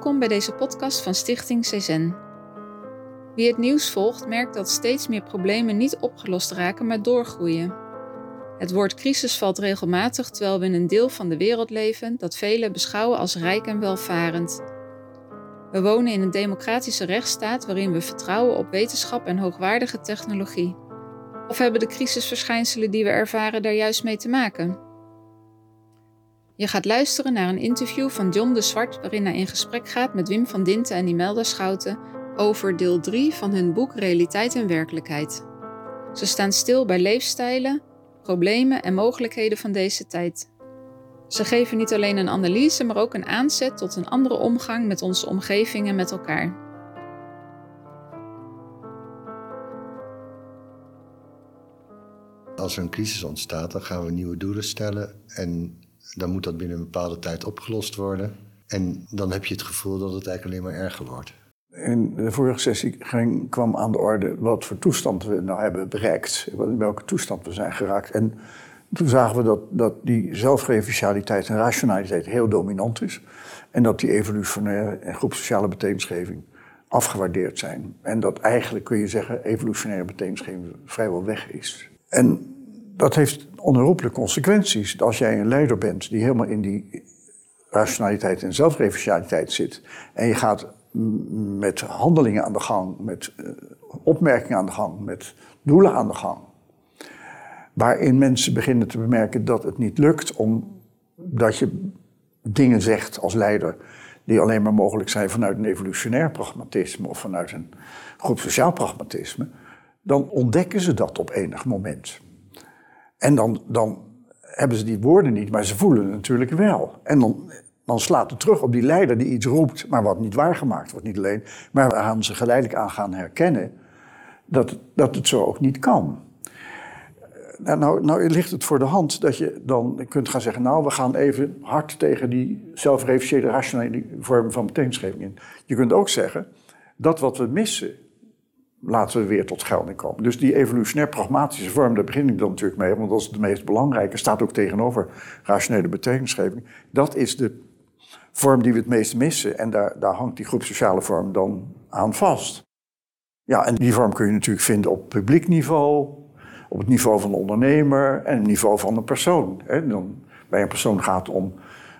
Welkom bij deze podcast van Stichting CZN. Wie het nieuws volgt, merkt dat steeds meer problemen niet opgelost raken, maar doorgroeien. Het woord crisis valt regelmatig terwijl we in een deel van de wereld leven dat velen beschouwen als rijk en welvarend. We wonen in een democratische rechtsstaat waarin we vertrouwen op wetenschap en hoogwaardige technologie. Of hebben de crisisverschijnselen die we ervaren daar juist mee te maken? Je gaat luisteren naar een interview van John de Zwart waarin hij in gesprek gaat met Wim van Dinten en Imelda Schouten over deel 3 van hun boek Realiteit en Werkelijkheid. Ze staan stil bij leefstijlen, problemen en mogelijkheden van deze tijd. Ze geven niet alleen een analyse, maar ook een aanzet tot een andere omgang met onze omgeving en met elkaar. Als er een crisis ontstaat, dan gaan we nieuwe doelen stellen en dan moet dat binnen een bepaalde tijd opgelost worden. En dan heb je het gevoel dat het eigenlijk alleen maar erger wordt. In de vorige sessie ging, kwam aan de orde wat voor toestand we nou hebben bereikt. In welke toestand we zijn geraakt. En toen zagen we dat, dat die zelfreferentialiteit en rationaliteit heel dominant is. En dat die evolutionaire en groepsociale betekenisgeving afgewaardeerd zijn. En dat eigenlijk kun je zeggen evolutionaire betekenisgeving vrijwel weg is. En dat heeft onherroepelijke consequenties. Als jij een leider bent die helemaal in die rationaliteit en zelfreferentialiteit zit... en je gaat met handelingen aan de gang, met eh, opmerkingen aan de gang, met doelen aan de gang... waarin mensen beginnen te bemerken dat het niet lukt omdat je dingen zegt als leider... die alleen maar mogelijk zijn vanuit een evolutionair pragmatisme... of vanuit een groep sociaal pragmatisme... dan ontdekken ze dat op enig moment... En dan, dan hebben ze die woorden niet, maar ze voelen het natuurlijk wel. En dan, dan slaat het terug op die leider die iets roept, maar wat niet waargemaakt wordt. Niet alleen, maar waaraan ze geleidelijk aan gaan herkennen dat, dat het zo ook niet kan. Nou, nou, nou ligt het voor de hand dat je dan kunt gaan zeggen... nou, we gaan even hard tegen die zelfreferentiële rationele vorm van betekenisgeving in. Je kunt ook zeggen, dat wat we missen laten we weer tot gelding komen. Dus die evolutionair pragmatische vorm, daar begin ik dan natuurlijk mee, want dat is de meest belangrijke, staat ook tegenover rationele betekenisgeving. Dat is de vorm die we het meest missen en daar, daar hangt die groepsociale vorm dan aan vast. Ja, en die vorm kun je natuurlijk vinden op publiek niveau, op het niveau van de ondernemer en het niveau van een persoon. Dan, bij een persoon gaat het om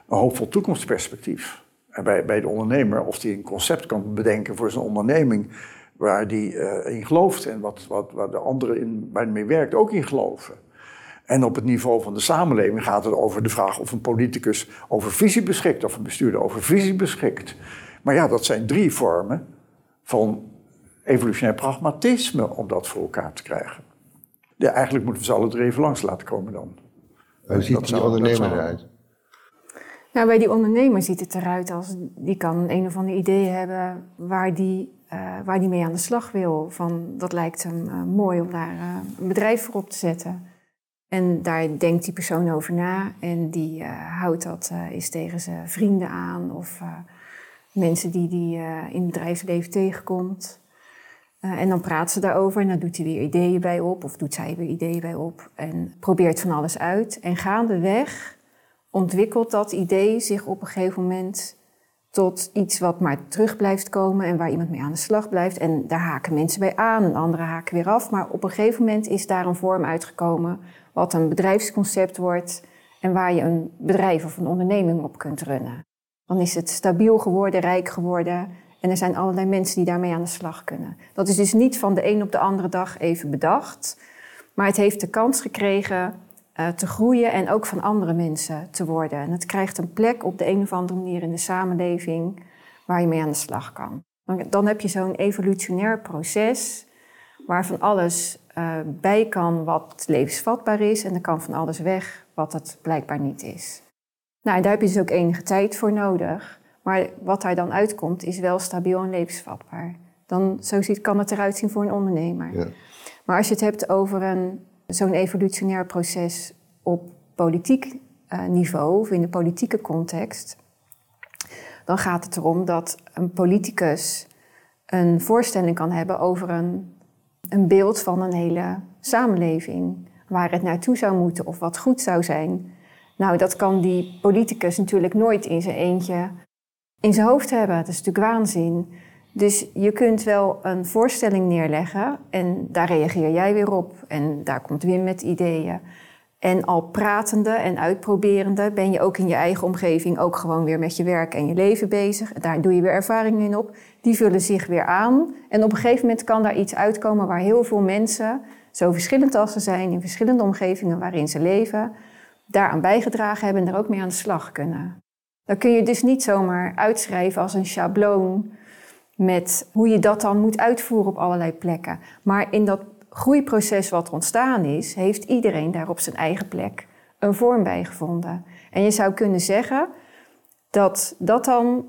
een hoopvol toekomstperspectief. En bij, bij de ondernemer, of die een concept kan bedenken voor zijn onderneming, waar die uh, in gelooft en wat, wat, waar de anderen in, bij mee werkt ook in geloven. En op het niveau van de samenleving gaat het over de vraag of een politicus over visie beschikt, of een bestuurder over visie beschikt. Maar ja, dat zijn drie vormen van evolutionair pragmatisme om dat voor elkaar te krijgen. Ja, eigenlijk moeten we ze alle drie even langs laten komen dan. Hoe ziet die ondernemer eruit? Nou, bij die ondernemer ziet het eruit als die kan een of ander idee hebben waar die waar hij mee aan de slag wil. Van, dat lijkt hem uh, mooi om daar uh, een bedrijf voor op te zetten. En daar denkt die persoon over na en die houdt dat eens tegen zijn vrienden aan of mensen die die in het bedrijfsleven tegenkomt. en dan praat ze daarover en dan doet hij weer ideeën bij op of doet zij weer ideeën bij op en probeert van alles uit. En gaandeweg ontwikkelt dat idee zich op een gegeven moment tot iets wat maar terug blijft komen en waar iemand mee aan de slag blijft. En daar haken mensen bij aan en anderen haken weer af. Maar op een gegeven moment is daar een vorm uitgekomen wat een bedrijfsconcept wordt en waar je een bedrijf of een onderneming op kunt runnen. Dan is het stabiel geworden, rijk geworden en er zijn allerlei mensen die daarmee aan de slag kunnen. Dat is dus niet van de een op de andere dag even bedacht, maar het heeft de kans gekregen uh, te groeien en ook van andere mensen te worden. En het krijgt een plek op de een of andere manier in de samenleving waar je mee aan de slag kan. Dan heb je zo'n evolutionair proces waar van alles uh, bij kan wat levensvatbaar is en er kan van alles weg wat het blijkbaar niet is. Nou, en daar heb je dus ook enige tijd voor nodig. Maar wat daar dan uitkomt is wel stabiel en levensvatbaar. Dan, zo ziet, kan het eruit zien voor een ondernemer. Ja. Maar als je het hebt over een zo'n evolutionair proces op politiek uh, niveau of in de politieke context, dan gaat het erom dat een politicus een voorstelling kan hebben over een, een beeld van een hele samenleving, waar het naartoe zou moeten of wat goed zou zijn. Nou, dat kan die politicus natuurlijk nooit in zijn eentje in zijn hoofd hebben. Dat is natuurlijk waanzin. Dus je kunt wel een voorstelling neerleggen en daar reageer jij weer op. En daar komt Wim met ideeën. En al pratende en uitproberende ben je ook in je eigen omgeving ook gewoon weer met je werk en je leven bezig. Daar doe je weer ervaringen in op. Die vullen zich weer aan. En op een gegeven moment kan daar iets uitkomen waar heel veel mensen, zo verschillend als ze zijn, in verschillende omgevingen waarin ze leven, daaraan bijgedragen hebben en er ook mee aan de slag kunnen. Dan kun je dus niet zomaar uitschrijven als een schabloon met hoe je dat dan moet uitvoeren op allerlei plekken. Maar in dat groeiproces wat ontstaan is, heeft iedereen daar op zijn eigen plek een vorm bij gevonden. En je zou kunnen zeggen dat dat dan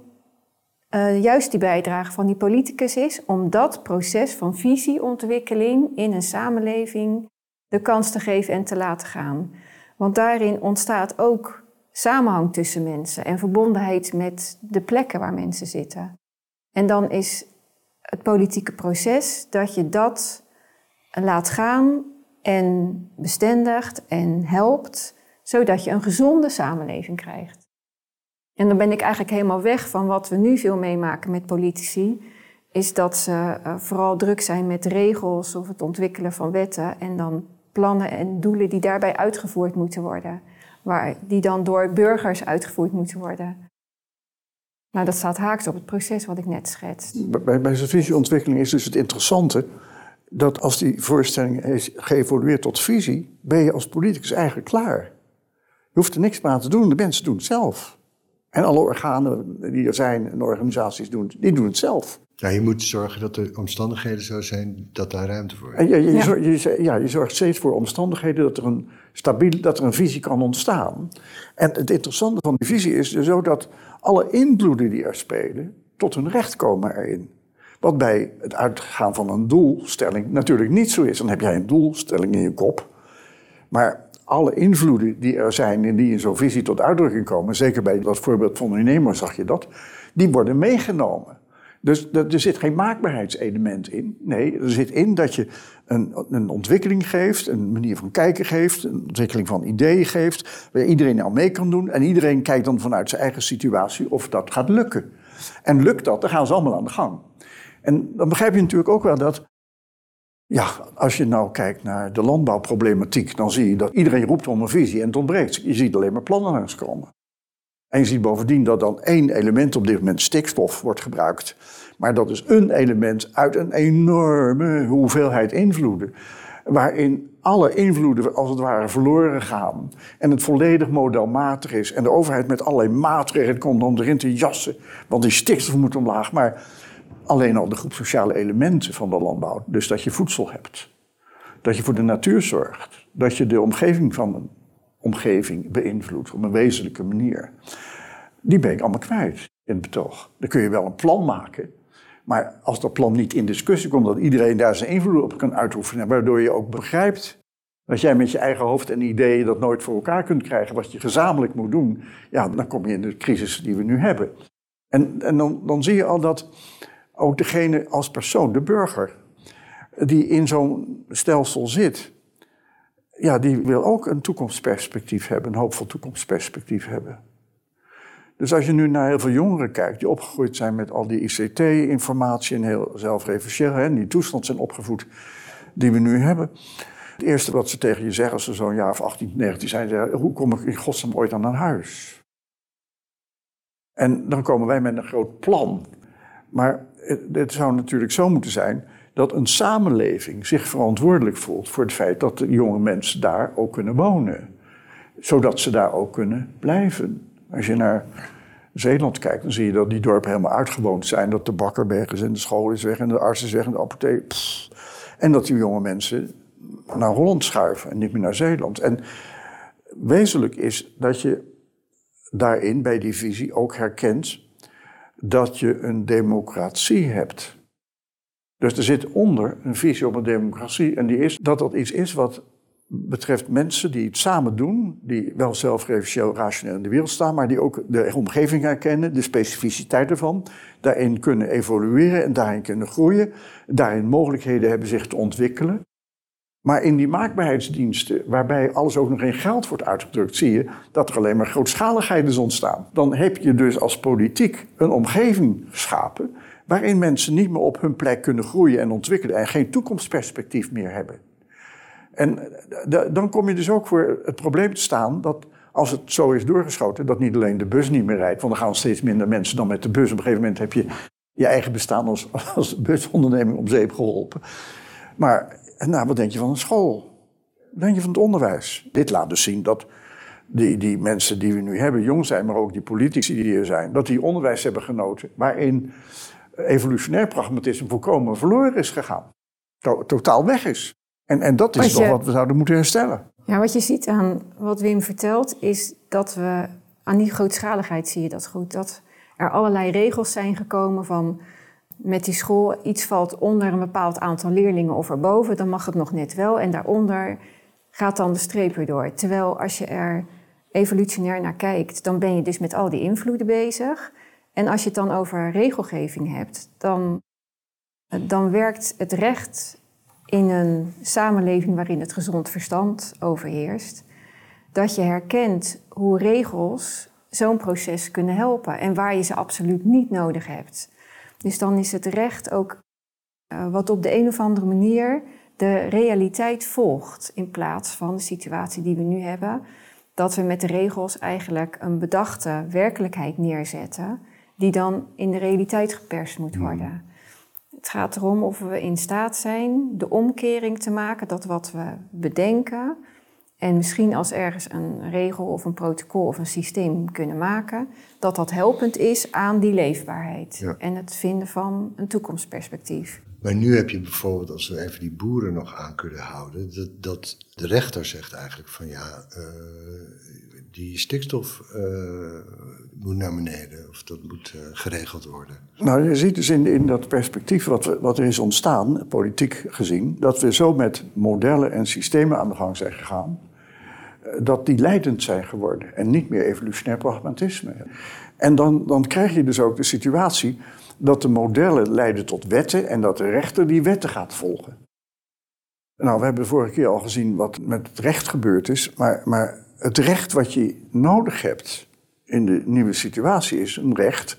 uh, juist die bijdrage van die politicus is om dat proces van visieontwikkeling in een samenleving de kans te geven en te laten gaan. Want daarin ontstaat ook samenhang tussen mensen en verbondenheid met de plekken waar mensen zitten. En dan is het politieke proces dat je dat laat gaan en bestendigt en helpt, zodat je een gezonde samenleving krijgt. En dan ben ik eigenlijk helemaal weg van wat we nu veel meemaken met politici, is dat ze uh, vooral druk zijn met regels of het ontwikkelen van wetten en dan plannen en doelen die daarbij uitgevoerd moeten worden, waar, die dan door burgers uitgevoerd moeten worden. Nou, dat staat haaks op het proces wat ik net schets. Bij, bij visieontwikkeling is dus het interessante dat als die voorstelling is geëvolueerd tot visie, ben je als politicus eigenlijk klaar. Je hoeft er niks meer aan te doen, de mensen doen het zelf. En alle organen die er zijn en organisaties doen, die doen het zelf. Ja, je moet zorgen dat de omstandigheden zo zijn dat daar ruimte voor is. En je, je, ja. Zorgt, je, ja, je zorgt steeds voor omstandigheden dat er, een stabiel, dat er een visie kan ontstaan. En het interessante van die visie is dus zo dat alle invloeden die er spelen, tot hun recht komen erin. Wat bij het uitgaan van een doelstelling natuurlijk niet zo is. Dan heb jij een doelstelling in je kop. Maar alle invloeden die er zijn en die in zo'n visie tot uitdrukking komen, zeker bij dat voorbeeld van ondernemer zag je dat, die worden meegenomen. Dus er zit geen maakbaarheidselement in. Nee, er zit in dat je een, een ontwikkeling geeft, een manier van kijken geeft, een ontwikkeling van ideeën geeft, waar iedereen al mee kan doen. En iedereen kijkt dan vanuit zijn eigen situatie of dat gaat lukken. En lukt dat, dan gaan ze allemaal aan de gang. En dan begrijp je natuurlijk ook wel dat ja, als je nou kijkt naar de landbouwproblematiek, dan zie je dat iedereen roept om een visie en het ontbreekt. Je ziet alleen maar plannen langskomen. En je ziet bovendien dat dan één element op dit moment stikstof wordt gebruikt. Maar dat is een element uit een enorme hoeveelheid invloeden. Waarin alle invloeden als het ware verloren gaan. En het volledig modelmatig is. En de overheid met allerlei maatregelen komt om erin te jassen. Want die stikstof moet omlaag. Maar alleen al de groep sociale elementen van de landbouw. Dus dat je voedsel hebt. Dat je voor de natuur zorgt. Dat je de omgeving van omgeving beïnvloedt op een wezenlijke manier. Die ben ik allemaal kwijt in het betoog. Dan kun je wel een plan maken. Maar als dat plan niet in discussie komt, dat iedereen daar zijn invloed op kan uitoefenen. Waardoor je ook begrijpt dat jij met je eigen hoofd en ideeën dat nooit voor elkaar kunt krijgen. Wat je gezamenlijk moet doen. Ja, dan kom je in de crisis die we nu hebben. En, en dan, dan zie je al dat ook degene als persoon, de burger, die in zo'n stelsel zit, ja, die wil ook een toekomstperspectief hebben, een hoopvol toekomstperspectief hebben. Dus als je nu naar heel veel jongeren kijkt, die opgegroeid zijn met al die ICT-informatie en heel zelfreferentieel, en die toestand zijn opgevoed die we nu hebben. Het eerste wat ze tegen je zeggen als ze zo'n jaar of 18, 19 zijn, zeggen, hoe kom ik in godsnaam ooit aan een huis? En dan komen wij met een groot plan. Maar het zou natuurlijk zo moeten zijn dat een samenleving zich verantwoordelijk voelt voor het feit dat de jonge mensen daar ook kunnen wonen. Zodat ze daar ook kunnen blijven. Als je naar Zeeland kijkt, dan zie je dat die dorpen helemaal uitgewoond zijn. Dat de bakker is en de school is weg en de arts is weg en de apotheek. En dat die jonge mensen naar Holland schuiven en niet meer naar Zeeland. En wezenlijk is dat je daarin bij die visie ook herkent dat je een democratie hebt. Dus er zit onder een visie op een democratie. En die is dat dat iets is wat betreft mensen die het samen doen, die wel zelfreferentieel rationeel in de wereld staan, maar die ook de omgeving herkennen, de specificiteit ervan, daarin kunnen evolueren en daarin kunnen groeien, daarin mogelijkheden hebben zich te ontwikkelen. Maar in die maakbaarheidsdiensten, waarbij alles ook nog in geld wordt uitgedrukt, zie je dat er alleen maar grootschaligheid is ontstaan. Dan heb je dus als politiek een omgeving geschapen waarin mensen niet meer op hun plek kunnen groeien en ontwikkelen en geen toekomstperspectief meer hebben. En dan kom je dus ook voor het probleem te staan dat als het zo is doorgeschoten, dat niet alleen de bus niet meer rijdt, want er gaan steeds minder mensen dan met de bus. Op een gegeven moment heb je je eigen bestaan als, busonderneming om zeep geholpen. Maar nou, wat denk je van een school? Wat denk je van het onderwijs? Dit laat dus zien dat die, die mensen die we nu hebben, jong zijn, maar ook die politici die hier zijn, dat die onderwijs hebben genoten waarin evolutionair pragmatisme volkomen verloren is gegaan. totaal weg is. En, en dat is toch wat we zouden moeten herstellen. Ja, wat je ziet aan wat Wim vertelt, is dat we aan die grootschaligheid zie je dat goed. Dat er allerlei regels zijn gekomen van met die school iets valt onder een bepaald aantal leerlingen of erboven, dan mag het nog net wel. En daaronder gaat dan de streep weer door. Terwijl als je er evolutionair naar kijkt, dan ben je dus met al die invloeden bezig. En als je het dan over regelgeving hebt, dan, dan werkt het recht in een samenleving waarin het gezond verstand overheerst. Dat je herkent hoe regels zo'n proces kunnen helpen en waar je ze absoluut niet nodig hebt. Dus dan is het recht ook uh, wat op de een of andere manier de realiteit volgt in plaats van de situatie die we nu hebben. Dat we met de regels eigenlijk een bedachte werkelijkheid neerzetten die dan in de realiteit geperst moet hmm. worden. Het gaat erom of we in staat zijn de omkering te maken dat wat we bedenken en misschien als ergens een regel of een protocol of een systeem kunnen maken, dat dat helpend is aan die leefbaarheid en het vinden van een toekomstperspectief. Maar nu heb je bijvoorbeeld, als we even die boeren nog aan kunnen houden, dat, dat de rechter zegt eigenlijk van ja, uh, die stikstof uh, moet naar beneden of dat moet uh, geregeld worden. Nou, je ziet dus in, in dat perspectief wat, wat er is ontstaan, politiek gezien, dat we zo met modellen en systemen aan de gang zijn gegaan dat die leidend zijn geworden en niet meer evolutionair pragmatisme. En dan, dan krijg je dus ook de situatie dat de modellen leiden tot wetten en dat de rechter die wetten gaat volgen. Nou, we hebben de vorige keer al gezien wat met het recht gebeurd is, maar, maar het recht wat je nodig hebt in de nieuwe situatie is een recht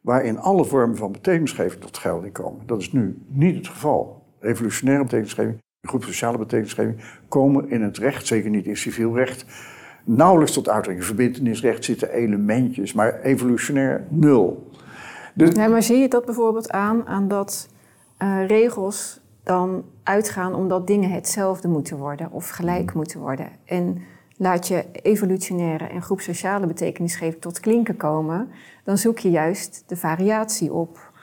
waarin alle vormen van betekenisgeving tot gelding komen. Dat is nu niet het geval. Evolutionaire betekenisgeving groep sociale betekenisgeving komen in het recht, zeker niet in civiel recht, nauwelijks tot uitdrukking. In verbindenisrecht zitten elementjes, maar evolutionair nul. Dus... Ja, maar zie je dat bijvoorbeeld aan, aan dat uh, regels dan uitgaan omdat dingen hetzelfde moeten worden of gelijk moeten worden? En laat je evolutionaire en groepsociale betekenisgeving tot klinken komen, dan zoek je juist de variatie op.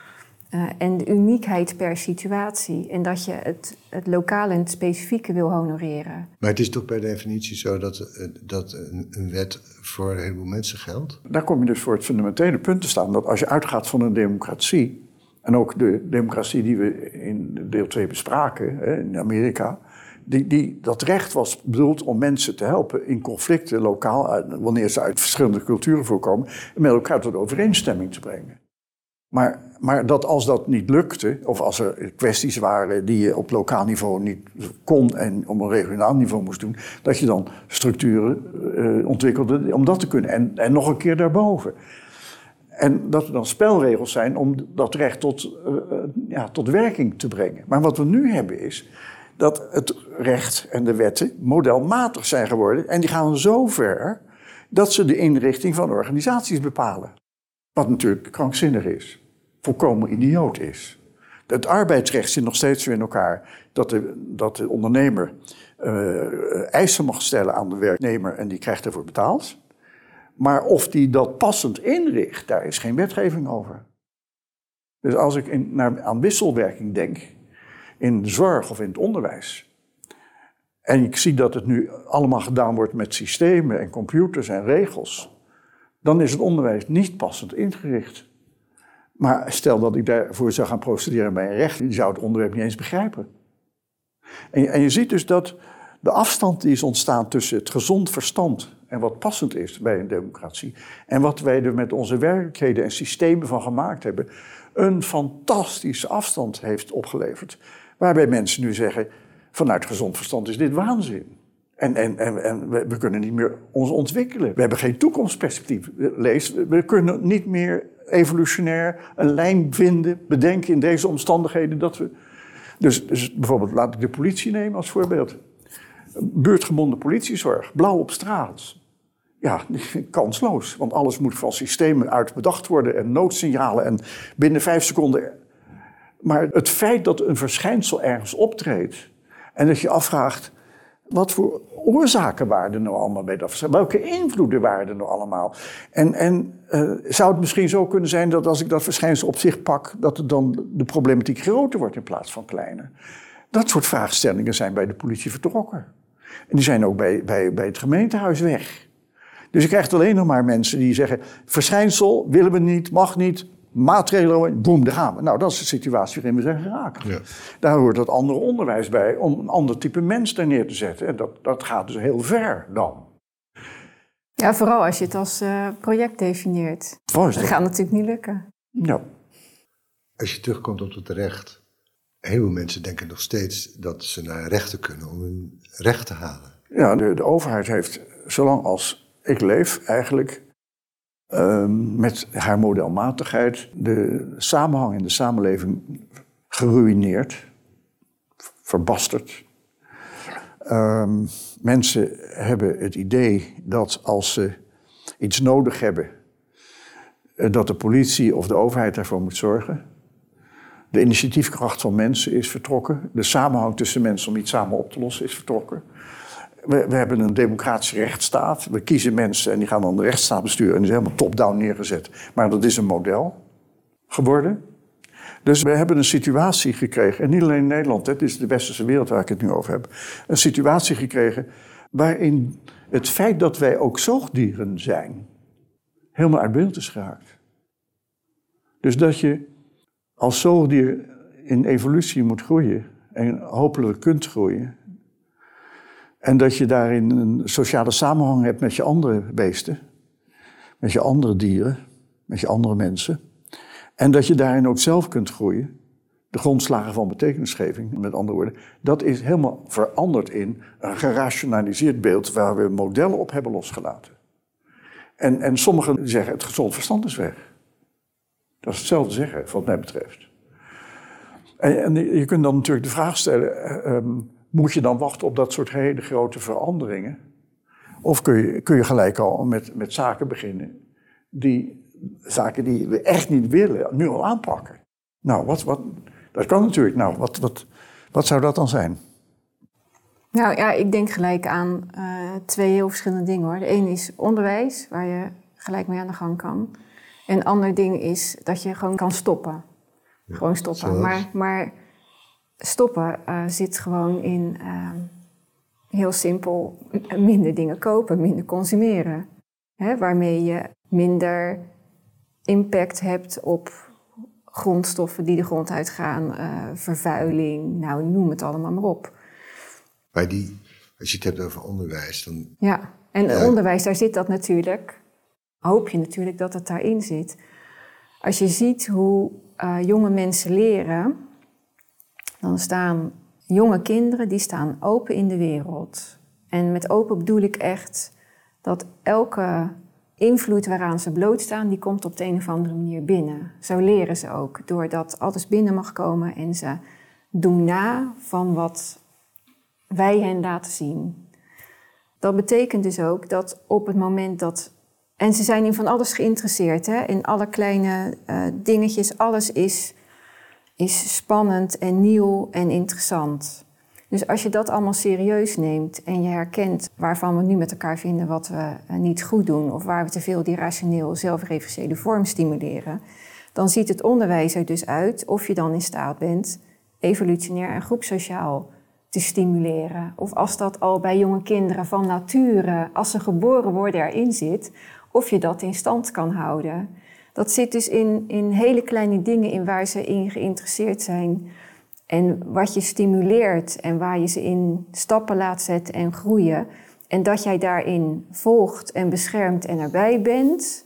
Uh, en de uniekheid per situatie. En dat je het, het lokale en het specifieke wil honoreren. Maar het is toch per definitie zo dat, eh, dat een, een, wet voor een heleboel mensen geldt? Daar kom je dus voor het fundamentele punt te staan. Dat als je uitgaat van een democratie. En ook de democratie die we in deel 2 bespraken hè, in Amerika. Die, die, dat recht was bedoeld om mensen te helpen in conflicten lokaal, wanneer ze uit verschillende culturen voorkomen, met elkaar tot overeenstemming te brengen. Maar, maar dat als dat niet lukte, of als er kwesties waren die je op lokaal niveau niet kon en op een regionaal niveau moest doen, dat je dan structuren uh, ontwikkelde om dat te kunnen. En, en nog een keer daarboven. En dat er dan spelregels zijn om dat recht tot, uh, ja, tot werking te brengen. Maar wat we nu hebben is dat het recht en de wetten modelmatig zijn geworden. En die gaan zo ver dat ze de inrichting van organisaties bepalen. Wat natuurlijk krankzinnig is volkomen idioot is. Het arbeidsrecht zit nog steeds weer in elkaar. Dat de, dat de ondernemer uh, eisen mag stellen aan de werknemer en die krijgt ervoor betaald. Maar of die dat passend inricht, daar is geen wetgeving over. Dus als ik in, naar, aan wisselwerking denk, in de zorg of in het onderwijs. En ik zie dat het nu allemaal gedaan wordt met systemen en computers en regels. Dan is het onderwijs niet passend ingericht. Maar stel dat ik daarvoor zou gaan procederen bij een rechter, die zou het onderwerp niet eens begrijpen. En, en je ziet dus dat de afstand die is ontstaan tussen het gezond verstand en wat passend is bij een democratie, en wat wij er met onze werkelijkheden en systemen van gemaakt hebben, een fantastische afstand heeft opgeleverd. Waarbij mensen nu zeggen, Vanuit gezond verstand is dit waanzin. En, en, en, en we, kunnen niet meer ons ontwikkelen. We hebben geen toekomstperspectief. Lees, we kunnen niet meer evolutionair een lijn vinden, bedenken in deze omstandigheden dat we. Dus, dus bijvoorbeeld, laat ik de politie nemen als voorbeeld. Buurtgebonden politiezorg, blauw op straat. Ja, kansloos. Want alles moet van systemen uit bedacht worden en noodsignalen en binnen vijf seconden. Maar het feit dat een verschijnsel ergens optreedt en dat je afvraagt. Wat voor oorzaken waren er nou allemaal bij dat verschijnsel? Welke invloeden waren er nou allemaal? En, en uh, zou het misschien zo kunnen zijn dat als ik dat verschijnsel op zich pak, dat het dan de problematiek groter wordt in plaats van kleiner? Dat soort vraagstellingen zijn bij de politie vertrokken. En die zijn ook bij, bij, bij het gemeentehuis weg. Dus je krijgt alleen nog maar mensen die zeggen: verschijnsel willen we niet, mag niet, maatregelen, boem, daar gaan we. Nou, dat is de situatie waarin we zijn geraakt. Ja. Daar hoort dat andere onderwijs bij om een ander type mens daar neer te zetten. En dat, dat gaat dus heel ver dan. Ja, vooral als je het als uh, project definieert. Dat gaat natuurlijk niet lukken. Ja. Als je terugkomt op het recht. Heel veel mensen denken nog steeds dat ze naar rechten kunnen om hun recht te halen. Ja, de, de overheid heeft, zolang als ik leef, eigenlijk Ehm, met haar modelmatigheid de samenhang in de samenleving geruineerd, verbasterd. Um, mensen hebben het idee dat als ze iets nodig hebben, eh, dat de politie of de overheid daarvoor moet zorgen. De initiatiefkracht van mensen is vertrokken. De samenhang tussen mensen om iets samen op te lossen is vertrokken. We, we, hebben een democratische rechtsstaat. We kiezen mensen en die gaan dan de rechtsstaat besturen. En die is helemaal top-down neergezet. Maar dat is een model geworden. Dus we hebben een situatie gekregen, en niet alleen in Nederland, het is de westerse wereld waar ik het nu over heb. Een situatie gekregen waarin het feit dat wij ook zoogdieren zijn, helemaal uit beeld is geraakt. Dus dat je als zoogdier in evolutie moet groeien en hopelijk kunt groeien, en dat je daarin een sociale samenhang hebt met je andere beesten, met je andere dieren, met je andere mensen. En dat je daarin ook zelf kunt groeien. De grondslagen van betekenisgeving, met andere woorden. Dat is helemaal veranderd in een gerationaliseerd beeld waar we modellen op hebben losgelaten. En, en sommigen zeggen het gezond verstand is weg. Dat is hetzelfde zeggen, wat mij betreft. En, en je kunt dan natuurlijk de vraag stellen: um, moet je dan wachten op dat soort hele grote veranderingen? Of kun je, kun je gelijk al met, met zaken beginnen, die zaken die we echt niet willen, nu al aanpakken? Nou, wat, wat, dat kan natuurlijk. Nou, wat, wat, wat zou dat dan zijn? Nou ja, ik denk gelijk aan uh, twee heel verschillende dingen hoor. De ene is onderwijs, waar je gelijk mee aan de gang kan. En een ander ding is dat je gewoon kan stoppen. gewoon stoppen. Maar, maar stoppen uh, zit gewoon in uh, heel simpel minder dingen kopen, minder consumeren. Hè, waarmee je minder impact hebt op grondstoffen die de grond uitgaan, uh, vervuiling, nou noem het allemaal maar op. Bij die, als je het hebt over onderwijs, dan. Ja, en onderwijs, daar zit dat natuurlijk. Hoop je natuurlijk dat het daarin zit. Als je ziet hoe uh, jonge mensen leren, dan staan jonge kinderen die staan open in de wereld. En met open bedoel ik echt dat elke invloed waaraan ze blootstaan, die komt op de een of andere manier binnen. Zo leren ze ook, doordat alles binnen mag komen en ze doen na van wat wij hen laten zien. Dat betekent dus ook dat op het moment dat. En ze zijn in van alles geïnteresseerd, hè? in alle kleine uh, dingetjes, alles is is spannend en nieuw en interessant. Dus als je dat allemaal serieus neemt en je herkent waarvan we nu met elkaar vinden wat we eh, niet goed doen, of waar we te veel die rationeel zelfreferentiële vorm stimuleren, dan ziet het onderwijs er dus uit of je dan in staat bent evolutionair en groepsociaal te stimuleren. Of als dat al bij jonge kinderen van nature, als ze geboren worden, erin zit, of je dat in stand kan houden. Dat zit dus in, in hele kleine dingen in waar ze in geïnteresseerd zijn. En wat je stimuleert en waar je ze in stappen laat zetten en groeien. En dat jij daarin volgt en beschermt en erbij bent,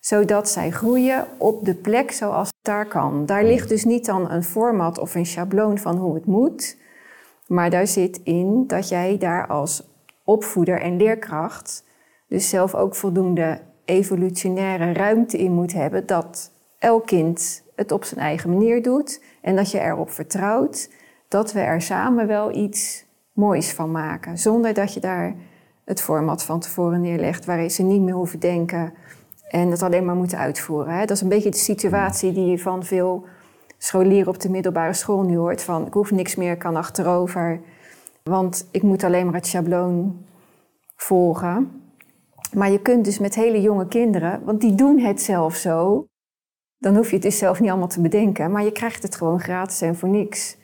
zodat zij groeien op de plek zoals het daar kan. Daar ligt dus niet dan een format of een schabloon van hoe het moet. Maar daar zit in dat jij daar als opvoeder en leerkracht dus zelf ook voldoende evolutionaire ruimte in moet hebben dat elk kind het op zijn eigen manier doet en dat je erop vertrouwt dat we er samen wel iets moois van maken. Zonder dat je daar het format van tevoren neerlegt waarin ze niet meer hoeven denken en het alleen maar moeten uitvoeren. Dat is een beetje de situatie die je van veel scholieren op de middelbare school nu hoort. Van ik hoef niks meer, kan achterover. Want ik moet alleen maar het schabloon volgen. Maar je kunt dus met hele jonge kinderen, want die doen het zelf zo. Dan hoef je het dus zelf niet allemaal te bedenken. Maar je krijgt het gewoon gratis en voor niks.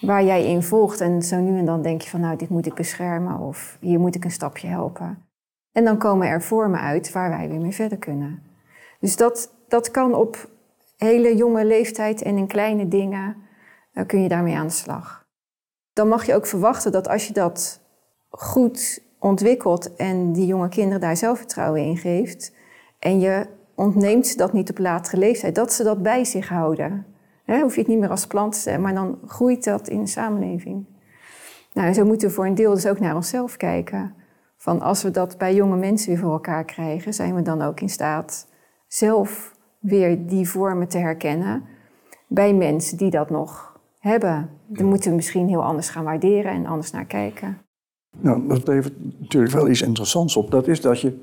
Waar jij in volgt. En zo nu en dan denk je van nou, dit moet ik beschermen. Of hier moet ik een stapje helpen. En dan komen er vormen uit waar wij weer mee verder kunnen. Dus dat, dat kan op hele jonge leeftijd en in kleine dingen uh, kun je daarmee aan de slag. Dan mag je ook verwachten dat als je dat goed ontwikkelt en die jonge kinderen daar zelfvertrouwen in geeft en je ontneemt ze dat niet op latere leeftijd, dat ze dat bij zich houden. He, hoef je het niet meer als plant te maar dan groeit dat in de samenleving. Nou, en zo moeten we voor een deel dus ook naar onszelf kijken. Van als we dat bij jonge mensen weer voor elkaar krijgen, zijn we dan ook in staat zelf weer die vormen te herkennen bij mensen die dat nog hebben. Dan moeten we misschien heel anders gaan waarderen en anders naar kijken. Nou, dat levert natuurlijk wel iets interessants op. Dat is dat je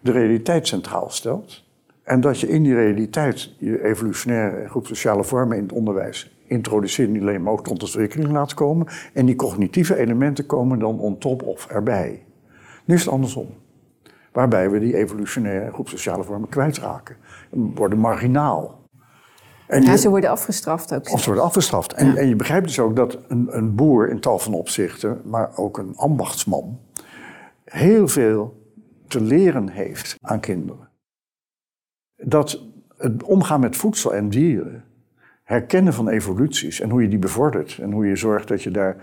de realiteit centraal stelt. En dat je in die realiteit je evolutionaire en groep sociale vormen in het onderwijs introduceert, niet alleen maar ook tot ontwikkeling laat komen. En die cognitieve elementen komen dan on top of erbij. Nu is het andersom. Waarbij we die evolutionaire groep sociale vormen kwijtraken. Worden marginaal. En ja, ze worden afgestraft ook. Of ze worden afgestraft. En, en je begrijpt dus ook dat een, een boer in tal van opzichten, maar ook een ambachtsman, heel veel te leren heeft aan kinderen. Dat het omgaan met voedsel en dieren, herkennen van evoluties en hoe je die bevordert en hoe je zorgt dat je daar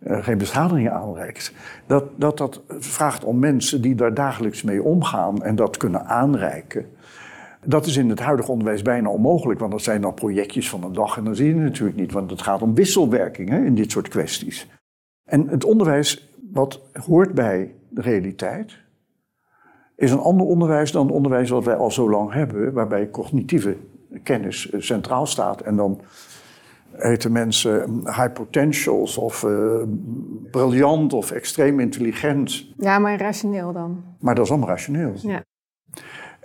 uh, geen beschadigingen aanreikt. Dat, dat dat vraagt om mensen die daar dagelijks mee omgaan en dat kunnen aanreiken. Dat is in het huidige onderwijs bijna onmogelijk, want dat zijn dan projectjes van een dag en dan zie je het natuurlijk niet, want het gaat om wisselwerking hè, in dit soort kwesties. En het onderwijs, wat hoort bij de realiteit, is een ander onderwijs dan het onderwijs wat wij al zo lang hebben, waarbij cognitieve kennis centraal staat en dan heten mensen high potentials of uh, briljant of extreem intelligent. Ja, maar rationeel dan. Maar dat is allemaal rationeel. Ja.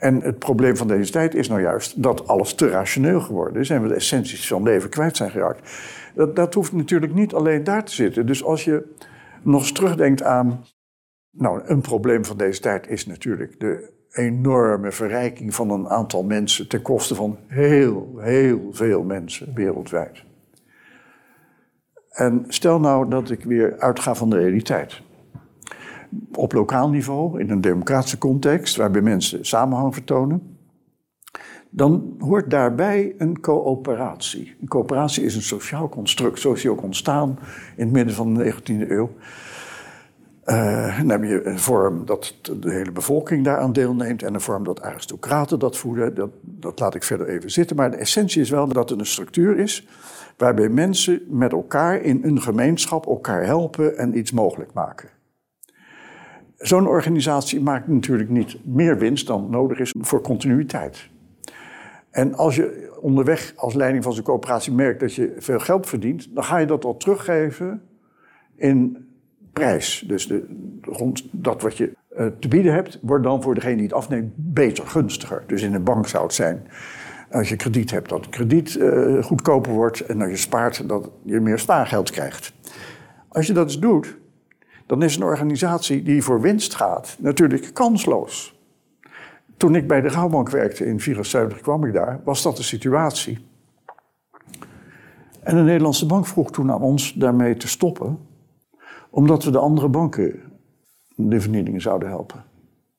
En het probleem van deze tijd is nou juist dat alles te rationeel geworden is en we de essenties van leven kwijt zijn geraakt. Dat, dat hoeft natuurlijk niet alleen daar te zitten. Dus als je nog eens terugdenkt aan. Nou, een probleem van deze tijd is natuurlijk de enorme verrijking van een aantal mensen ten koste van heel, heel veel mensen wereldwijd. En stel nou dat ik weer uitga van de realiteit. Op lokaal niveau, in een democratische context, waarbij mensen samenhang vertonen, dan hoort daarbij een coöperatie. Een coöperatie is een sociaal construct, zoals die ook ontstaan in het midden van de 19e eeuw. Uh, dan heb je een vorm dat de hele bevolking daaraan deelneemt en een vorm dat aristocraten dat voeden. Dat, dat laat ik verder even zitten. Maar de essentie is wel dat er een structuur is waarbij mensen met elkaar in een gemeenschap elkaar helpen en iets mogelijk maken. Zo'n organisatie maakt natuurlijk niet meer winst dan nodig is voor continuïteit. En als je onderweg als leiding van zo'n coöperatie merkt dat je veel geld verdient, dan ga je dat al teruggeven in prijs. Dus de, dat wat je uh, te bieden hebt, wordt dan voor degene die het afneemt beter, gunstiger. Dus in een bank zou het zijn als je krediet hebt, dat krediet uh, goedkoper wordt. En als je spaart, dat je meer spaargeld krijgt. Als je dat eens doet, dan is een organisatie die voor winst gaat natuurlijk kansloos. Toen ik bij de Gouwbank werkte in 1974 kwam ik daar, was dat de situatie. En de Nederlandse bank vroeg toen aan ons daarmee te stoppen, omdat we de andere banken de vernielingen zouden helpen.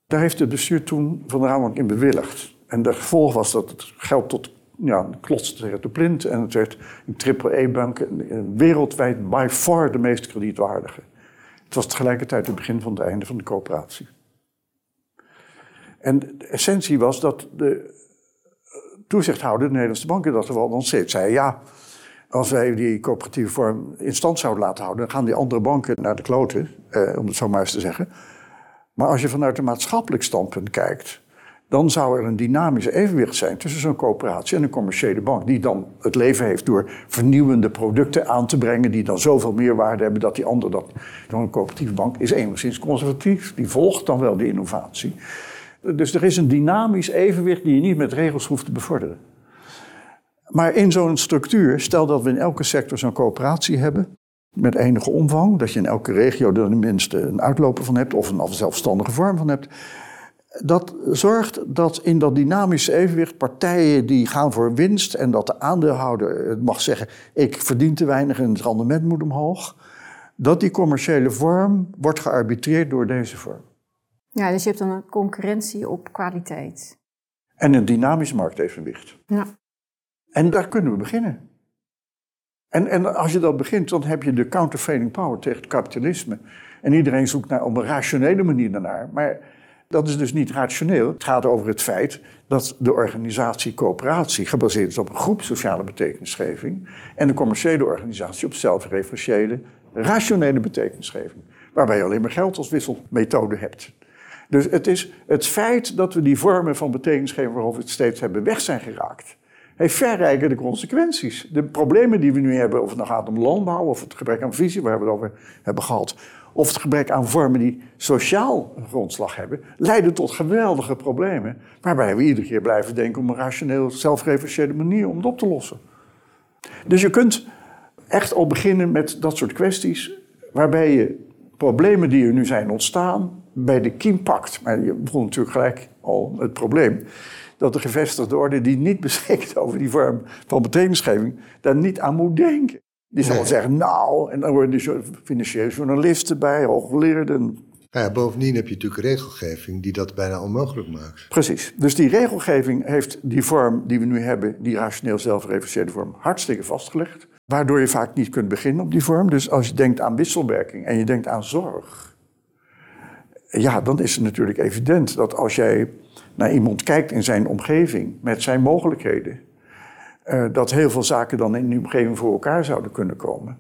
Daar heeft het bestuur toen van de Raadbank in bewilligd. En de gevolg was dat het geld tot ja, klotste tegen de plint. En het werd een triple-E-bank wereldwijd by far de meest kredietwaardige. Het was tegelijkertijd het begin van het einde van de coöperatie. En de essentie was dat de toezichthouder, de Nederlandse banken, dat er wel dan steeds zei: ja, Als wij die coöperatieve vorm in stand zouden laten houden, dan gaan die andere banken naar de kloten, eh, om het zo maar eens te zeggen. Maar als je vanuit een maatschappelijk standpunt kijkt, dan zou er een dynamisch evenwicht zijn tussen zo'n coöperatie en een commerciële bank. Die dan het leven heeft door vernieuwende producten aan te brengen. Die dan zoveel meer waarde hebben dat die andere dat. Dan een coöperatieve bank is enigszins conservatief. Die volgt dan wel die innovatie. Dus er is een dynamisch evenwicht die je niet met regels hoeft te bevorderen. Maar in zo'n structuur, stel dat we in elke sector zo'n coöperatie hebben, met enige omvang, dat je in elke regio er tenminste een uitloper van hebt of een zelfstandige vorm van hebt. Dat zorgt dat in dat dynamische evenwicht partijen die gaan voor winst en dat de aandeelhouder mag zeggen: ik verdien te weinig en het rendement moet omhoog, dat die commerciële vorm wordt gearbitreerd door deze vorm. Ja, dus je hebt dan een concurrentie op kwaliteit. En een dynamisch marktevenwicht. Ja. En daar kunnen we beginnen. En, en als je dat begint, dan heb je de counterfeiting power tegen het kapitalisme. En iedereen zoekt naar, op een rationele manier daarnaar. Maar dat is dus niet rationeel. Het gaat over het feit dat de organisatie coöperatie gebaseerd is op een groep sociale betekenisgeving. En de commerciële organisatie op zelfreferentiële, rationele betekenisgeving. Waarbij je alleen maar geld als wisselmethode hebt. Dus het is het feit dat we die vormen van betekenisgeving waarover we het steeds hebben weg zijn geraakt heeft verrijkende consequenties. De problemen die we nu hebben, of het nou gaat om landbouw, of het gebrek aan visie, waar we het over hebben gehad, of het gebrek aan vormen die sociaal een grondslag hebben, leiden tot geweldige problemen. Waarbij we iedere keer blijven denken om een rationeel, zelfreferentiële manier om het op te lossen. Dus je kunt echt al beginnen met dat soort kwesties, waarbij je problemen die er nu zijn ontstaan, bij de kiem pakt. Maar je begon natuurlijk gelijk al het probleem dat de gevestigde orde die niet beschikt over die vorm van betekenisgeving, daar niet aan moet denken. Die zal zeggen, nou, en dan worden die financiële journalisten bij, hooggeleerden. Ja, bovendien heb je natuurlijk regelgeving die dat bijna onmogelijk maakt. Precies. Dus die regelgeving heeft die vorm die we nu hebben, die rationeel zelfreferentieerde vorm, hartstikke vastgelegd. Waardoor je vaak niet kunt beginnen op die vorm. Dus als je denkt aan wisselwerking en je denkt aan zorg, ja, dan is het natuurlijk evident dat als jij naar iemand kijkt in zijn omgeving met zijn mogelijkheden, uh, dat heel veel zaken dan in die omgeving voor elkaar zouden kunnen komen.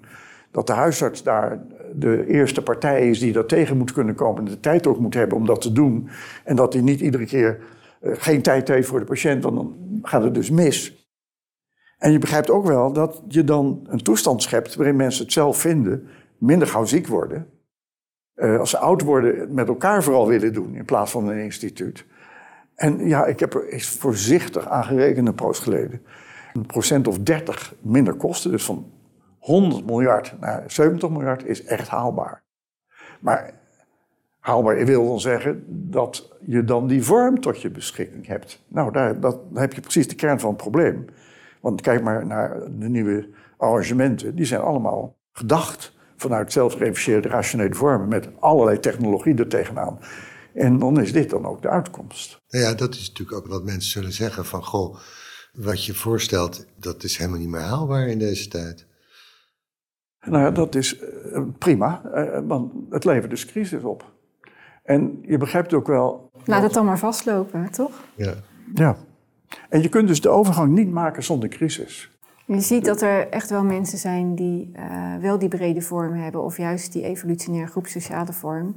Dat de huisarts daar de eerste partij is die dat tegen moet kunnen komen en de tijd ook moet hebben om dat te doen. En dat hij niet iedere keer uh, geen tijd heeft voor de patiënt, want dan gaat het dus mis. En je begrijpt ook wel dat je dan een toestand schept waarin mensen het zelf vinden, minder gauw ziek worden. Uh, als ze oud worden, met elkaar vooral willen doen in plaats van een instituut. En ja, ik heb er eens voorzichtig aan gerekend een poos geleden. Een procent of 30 minder kosten, dus van 100 miljard naar 70 miljard, is echt haalbaar. Maar haalbaar wil dan zeggen dat je dan die vorm tot je beschikking hebt. Nou, daar, dat, heb je precies de kern van het probleem. Want kijk maar naar de nieuwe arrangementen, die zijn allemaal gedacht vanuit zelfreferentieerde rationele vormen met allerlei technologie er tegenaan. En dan is dit dan ook de uitkomst. Nou ja, dat is natuurlijk ook wat mensen zullen zeggen van... goh, wat je voorstelt, dat is helemaal niet meer haalbaar in deze tijd. Nou ja, dat is uh, prima, uh, want het levert dus crisis op. En je begrijpt ook wel... Laat het dan maar vastlopen, toch? Ja. Ja. En je kunt dus de overgang niet maken zonder crisis. Je ziet dat er echt wel mensen zijn die uh, wel die brede vorm hebben... of juist die evolutionair groepsociale vorm...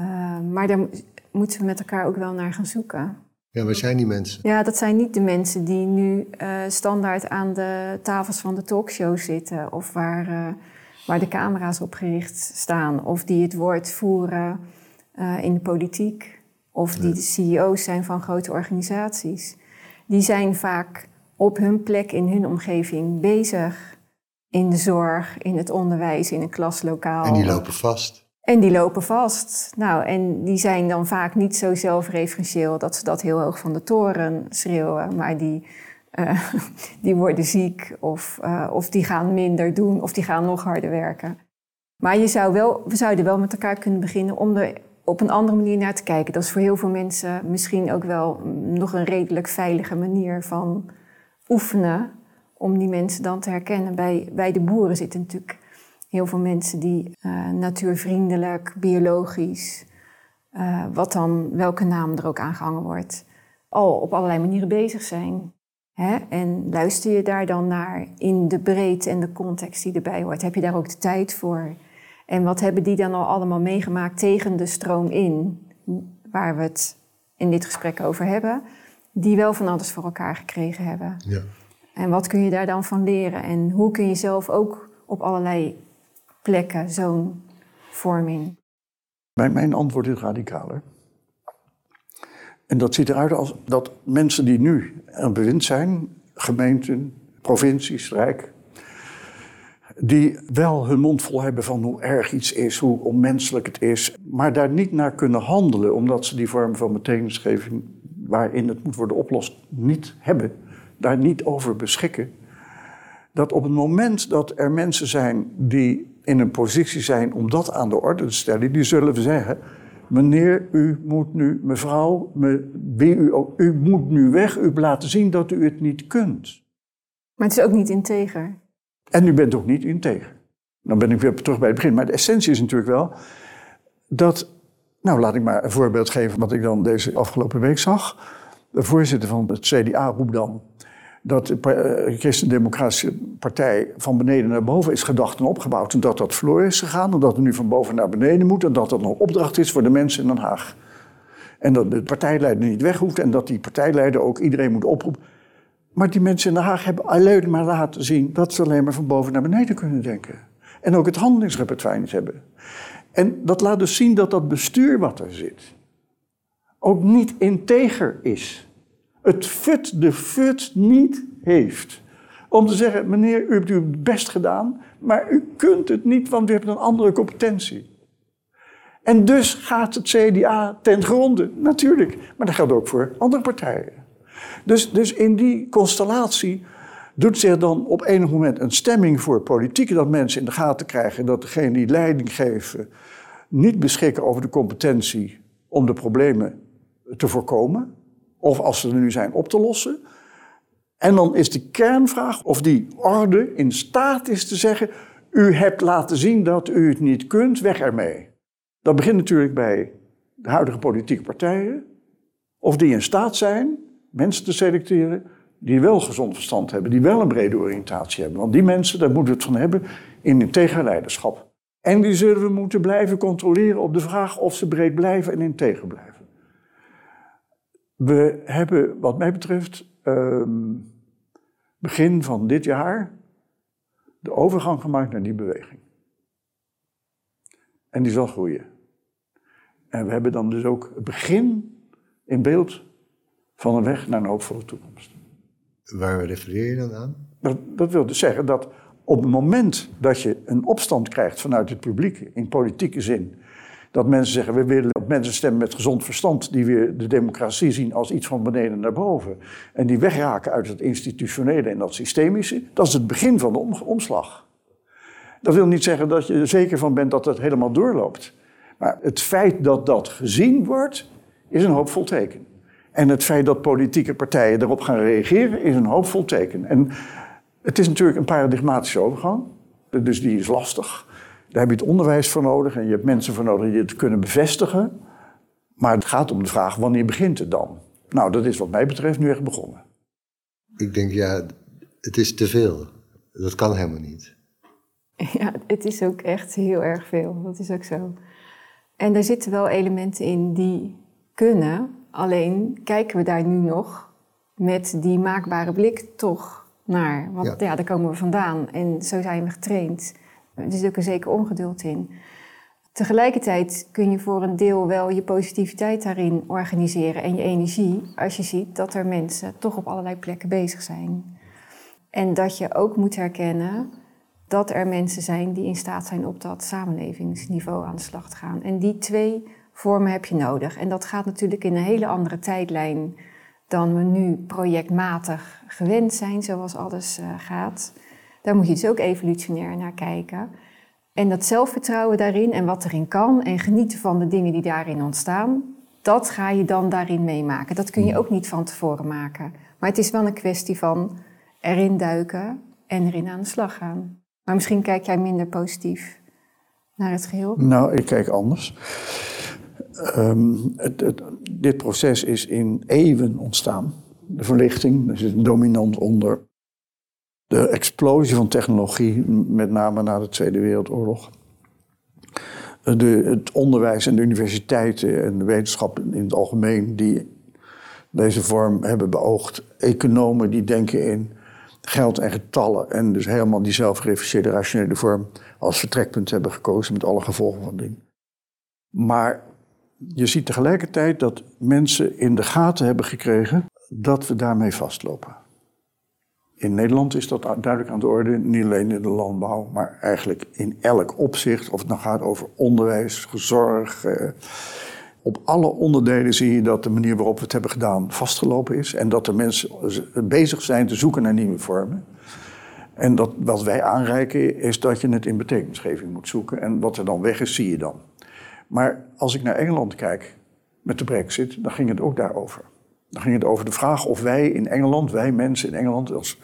Uh, maar daar moeten we met elkaar ook wel naar gaan zoeken. Ja, waar zijn die mensen? Ja, dat zijn niet de mensen die nu uh, standaard aan de tafels van de talkshow zitten. Of waar, uh, waar de camera's op gericht staan. Of die het woord voeren in de politiek. Of die de CEO's zijn van grote organisaties. Die zijn vaak op hun plek in hun omgeving bezig. In de zorg, in het onderwijs, in een klaslokaal. En die lopen vast. En die lopen vast. Nou, en die zijn dan vaak niet zo zelfreferentieel dat ze dat heel hoog van de toren schreeuwen, maar die, uh, die worden ziek of, uh, of die gaan minder doen of die gaan nog harder werken. Maar je zou wel, we zouden wel met elkaar kunnen beginnen om er op een andere manier naar te kijken. Dat is voor heel veel mensen misschien ook wel nog een redelijk veilige manier van oefenen. Om die mensen dan te herkennen. Bij, bij de boeren zitten natuurlijk heel veel mensen die uh, natuurvriendelijk, biologisch, uh, wat dan, welke naam er ook aangehangen wordt, al op allerlei manieren bezig zijn. Hè? En luister je daar dan naar in de breedte en de context die erbij hoort? Heb je daar ook de tijd voor? En wat hebben die dan al allemaal meegemaakt tegen de stroom in, waar we het in dit gesprek over hebben, die wel van alles voor elkaar gekregen hebben? Ja. En wat kun je daar dan van leren? En hoe kun je zelf ook op allerlei plekken zo'n vorming? Mijn, mijn antwoord is radicaler. En dat ziet eruit als dat mensen die nu aan bewind zijn, gemeenten, provincies, rijk, die wel hun mond vol hebben van hoe erg iets is, hoe onmenselijk het is, maar daar niet naar kunnen handelen, omdat ze die vorm van betekenisgeving waarin het moet worden oplost niet hebben, daar niet over beschikken. Dat op het moment dat er mensen zijn die in een positie zijn om dat aan de orde te stellen, die zullen zeggen: meneer, u moet nu, mevrouw, me, wie u ook, u moet nu weg, u laten zien dat u het niet kunt. Maar het is ook niet integer. En u bent ook niet integer. Dan ben ik weer terug bij het begin. Maar de essentie is natuurlijk wel dat. Nou, laat ik maar een voorbeeld geven wat ik dan deze afgelopen week zag. De voorzitter van het CDA roept dan dat de eh, Christen-Democratische Partij van beneden naar boven is gedacht en opgebouwd. En dat dat verloren is gegaan. En dat het nu van boven naar beneden moet. En dat dat een opdracht is voor de mensen in Den Haag. En dat de partijleider niet weg hoeft. En dat die partijleider ook iedereen moet oproepen. Maar die mensen in Den Haag hebben alleen maar laten zien dat ze alleen maar van boven naar beneden kunnen denken. En ook het handelingsrepertoire niet hebben. En dat laat dus zien dat dat bestuur wat er zit ook niet integer is. Het fut de fut niet heeft. Om te zeggen, meneer, u hebt uw best gedaan, maar u kunt het niet, want u hebt een andere competentie. En dus gaat het CDA ten gronde, natuurlijk. Maar dat geldt ook voor andere partijen. Dus, dus in die constellatie doet zich dan op enig moment een stemming voor politiek... dat mensen in de gaten krijgen dat degene die leiding geven... niet beschikken over de competentie om de problemen te voorkomen... of als ze er nu zijn op te lossen... En dan is de kernvraag of die orde in staat is te zeggen: U hebt laten zien dat u het niet kunt, weg ermee. Dat begint natuurlijk bij de huidige politieke partijen. Of die in staat zijn mensen te selecteren die wel gezond verstand hebben, die wel een brede oriëntatie hebben. Want die mensen, daar moeten we het van hebben in integer leiderschap. En die zullen we moeten blijven controleren op de vraag of ze breed blijven en integer blijven. We hebben, wat mij betreft, ehm, begin van dit jaar de overgang gemaakt naar die beweging. En die zal groeien. En we hebben dan dus ook het begin in beeld van een weg naar een hoopvolle toekomst. Waar refereer je dan aan? Dat, dat wil dus zeggen dat op het moment dat je een opstand krijgt vanuit het publiek, in politieke zin, dat mensen zeggen, we willen op mensen stemmen met gezond verstand, die weer de democratie zien als iets van beneden naar boven, en die wegraken uit het institutionele en dat systemische, dat is het begin van de omslag. Dat wil niet zeggen dat je er zeker van bent dat het helemaal doorloopt. Maar het feit dat dat gezien wordt, is een hoopvol teken. En het feit dat politieke partijen erop gaan reageren, is een hoopvol teken. En het is natuurlijk een paradigmatische overgang, dus die is lastig. Daar heb je het onderwijs voor nodig en je hebt mensen voor nodig die het kunnen bevestigen. Maar het gaat om de vraag, wanneer begint het dan? Nou, dat is wat mij betreft nu echt begonnen. Ik denk, ja, het is te veel. Dat kan helemaal niet. Ja, het is ook echt heel erg veel. Dat is ook zo. En er zitten wel elementen in die kunnen. Alleen kijken we daar nu nog met die maakbare blik toch naar. Want ja. ja, daar komen we vandaan en zo zijn we getraind. Er zit ook een zeker ongeduld in. Tegelijkertijd kun je voor een deel wel je positiviteit daarin organiseren en je energie als je ziet dat er mensen toch op allerlei plekken bezig zijn. En dat je ook moet herkennen dat er mensen zijn die in staat zijn op dat samenlevingsniveau aan de slag te gaan. En die twee vormen heb je nodig. En dat gaat natuurlijk in een hele andere tijdlijn dan we nu projectmatig gewend zijn, zoals alles uh, gaat. Daar moet je dus ook evolutionair naar kijken. En dat zelfvertrouwen daarin en wat erin kan en genieten van de dingen die daarin ontstaan, dat ga je dan daarin meemaken. Dat kun je ook niet van tevoren maken. Maar het is wel een kwestie van erin duiken en erin aan de slag gaan. Maar misschien kijk jij minder positief naar het geheel? Nou, ik kijk anders. Um, het, het, dit proces is in eeuwen ontstaan. de verlichting, daar zit dominant onder. De explosie van technologie, met name na de Tweede Wereldoorlog. De, het onderwijs en de universiteiten en de wetenschap in het algemeen, die deze vorm hebben beoogd. Economen die denken in geld en getallen en dus helemaal die zelfgerefuseerde rationele vorm als vertrekpunt hebben gekozen met alle gevolgen van dien. Maar je ziet tegelijkertijd dat mensen in de gaten hebben gekregen dat we daarmee vastlopen. In Nederland is dat duidelijk aan de orde, niet alleen in de landbouw, maar eigenlijk in elk opzicht. Of het nou gaat over onderwijs, zorg. Eh, op alle onderdelen zie je dat de manier waarop we het hebben gedaan vastgelopen is. En dat de mensen bezig zijn te zoeken naar nieuwe vormen. En dat, wat wij aanreiken is dat je het in betekenisgeving moet zoeken. En wat er dan weg is, zie je dan. Maar als ik naar Engeland kijk met de brexit, dan ging het ook daarover. Dan ging het over de vraag of wij in Engeland, wij mensen in Engeland als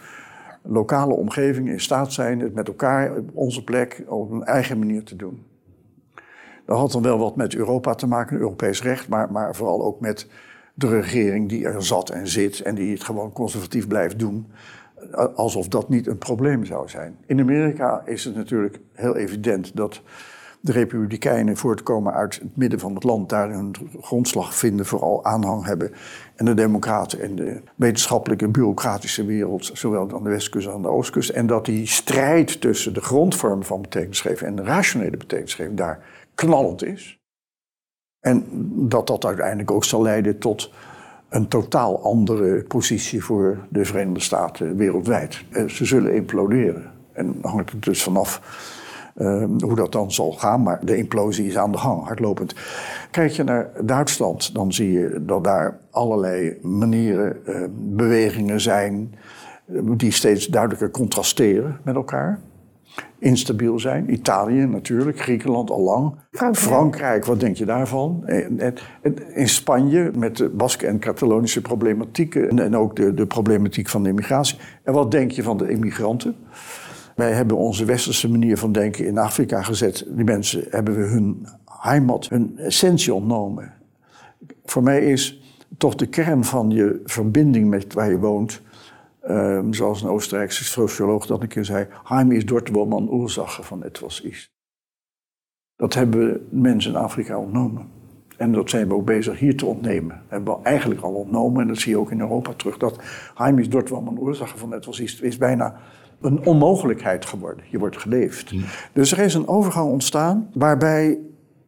lokale omgeving in staat zijn het met elkaar op onze plek op een eigen manier te doen. Dat had dan wel wat met Europa te maken, Europees recht, maar, maar vooral ook met de regering die er zat en zit en die het gewoon conservatief blijft doen. Alsof dat niet een probleem zou zijn. In Amerika is het natuurlijk heel evident dat de Republikeinen voortkomen uit het midden van het land, daar hun grondslag vinden, vooral aanhang hebben. En de Democraten en de wetenschappelijke bureaucratische wereld, zowel aan de westkust als aan de oostkust. En dat die strijd tussen de grondvormen van betekenisgeving en de rationele betekenisgeving daar knallend is. En dat dat uiteindelijk ook zal leiden tot een totaal andere positie voor de Verenigde Staten wereldwijd. Eh, ze zullen imploderen. En hangt het dus vanaf uh, hoe dat dan zal gaan. Maar de implosie is aan de gang, hardlopend. Kijk je naar Duitsland, dan zie je dat daar allerlei manieren, uh, bewegingen zijn. die steeds duidelijker contrasteren met elkaar instabiel zijn. Italië natuurlijk, Griekenland al lang. Frankrijk. Frankrijk, wat denk je daarvan? In Spanje met de Basque en Catalonische problematieken en ook de, de problematiek van de immigratie. En wat denk je van de immigranten? Wij hebben onze westerse manier van denken in Afrika gezet. Die mensen hebben we hun heimat, hun essentie ontnomen. Voor mij is toch de kern van je verbinding met waar je woont Um, zoals een Oostenrijkse socioloog dat een keer zei: Heim is dort wo man Ursache van etwas is. Dat hebben mensen in Afrika ontnomen. En dat zijn we ook bezig hier te ontnemen. Dat hebben we eigenlijk al ontnomen, en dat zie je ook in Europa terug. Dat Heim is dort wo man Ursache van etwas is, is bijna een onmogelijkheid geworden. Je wordt geleefd. Dus er is een overgang ontstaan waarbij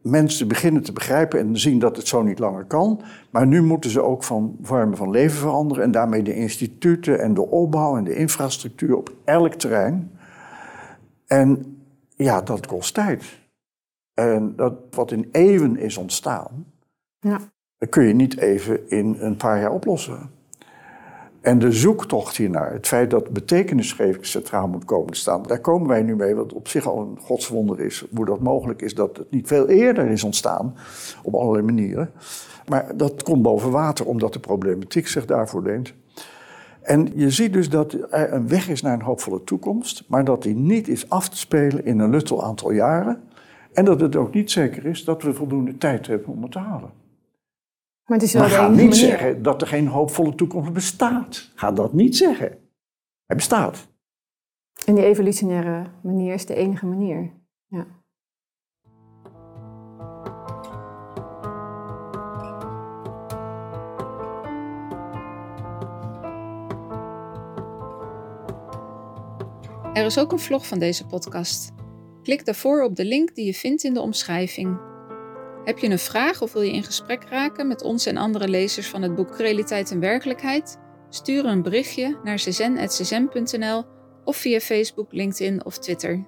mensen beginnen te begrijpen en zien dat het zo niet langer kan. Maar nu moeten ze ook van vormen van leven veranderen en daarmee de instituten en de opbouw en de infrastructuur op elk terrein. En ja, dat kost tijd. En dat wat in eeuwen is ontstaan, ja. dat kun je niet even in een paar jaar oplossen. En de zoektocht hiernaar, het feit dat betekenisgeving centraal moet komen te staan, daar komen wij nu mee, wat op zich al een godswonder is, hoe dat mogelijk is dat het niet veel eerder is ontstaan, op allerlei manieren. Maar dat komt boven water, omdat de problematiek zich daarvoor leent. En je ziet dus dat er een weg is naar een hoopvolle toekomst, maar dat die niet is af te spelen in een luttel aantal jaren. En dat het ook niet zeker is dat we voldoende tijd hebben om het te halen. Maar het is wel ga niet zeggen dat er geen hoopvolle toekomst bestaat. Ga dat niet zeggen. Hij bestaat. En die evolutionaire manier is de enige manier. Ja. Er is ook een vlog van deze podcast. Klik daarvoor op de link die je vindt in de omschrijving. Heb je een vraag of wil je in gesprek raken met ons en andere lezers van het boek Realiteit en Werkelijkheid? Stuur een berichtje naar czen.czen.nl of via Facebook, LinkedIn of Twitter.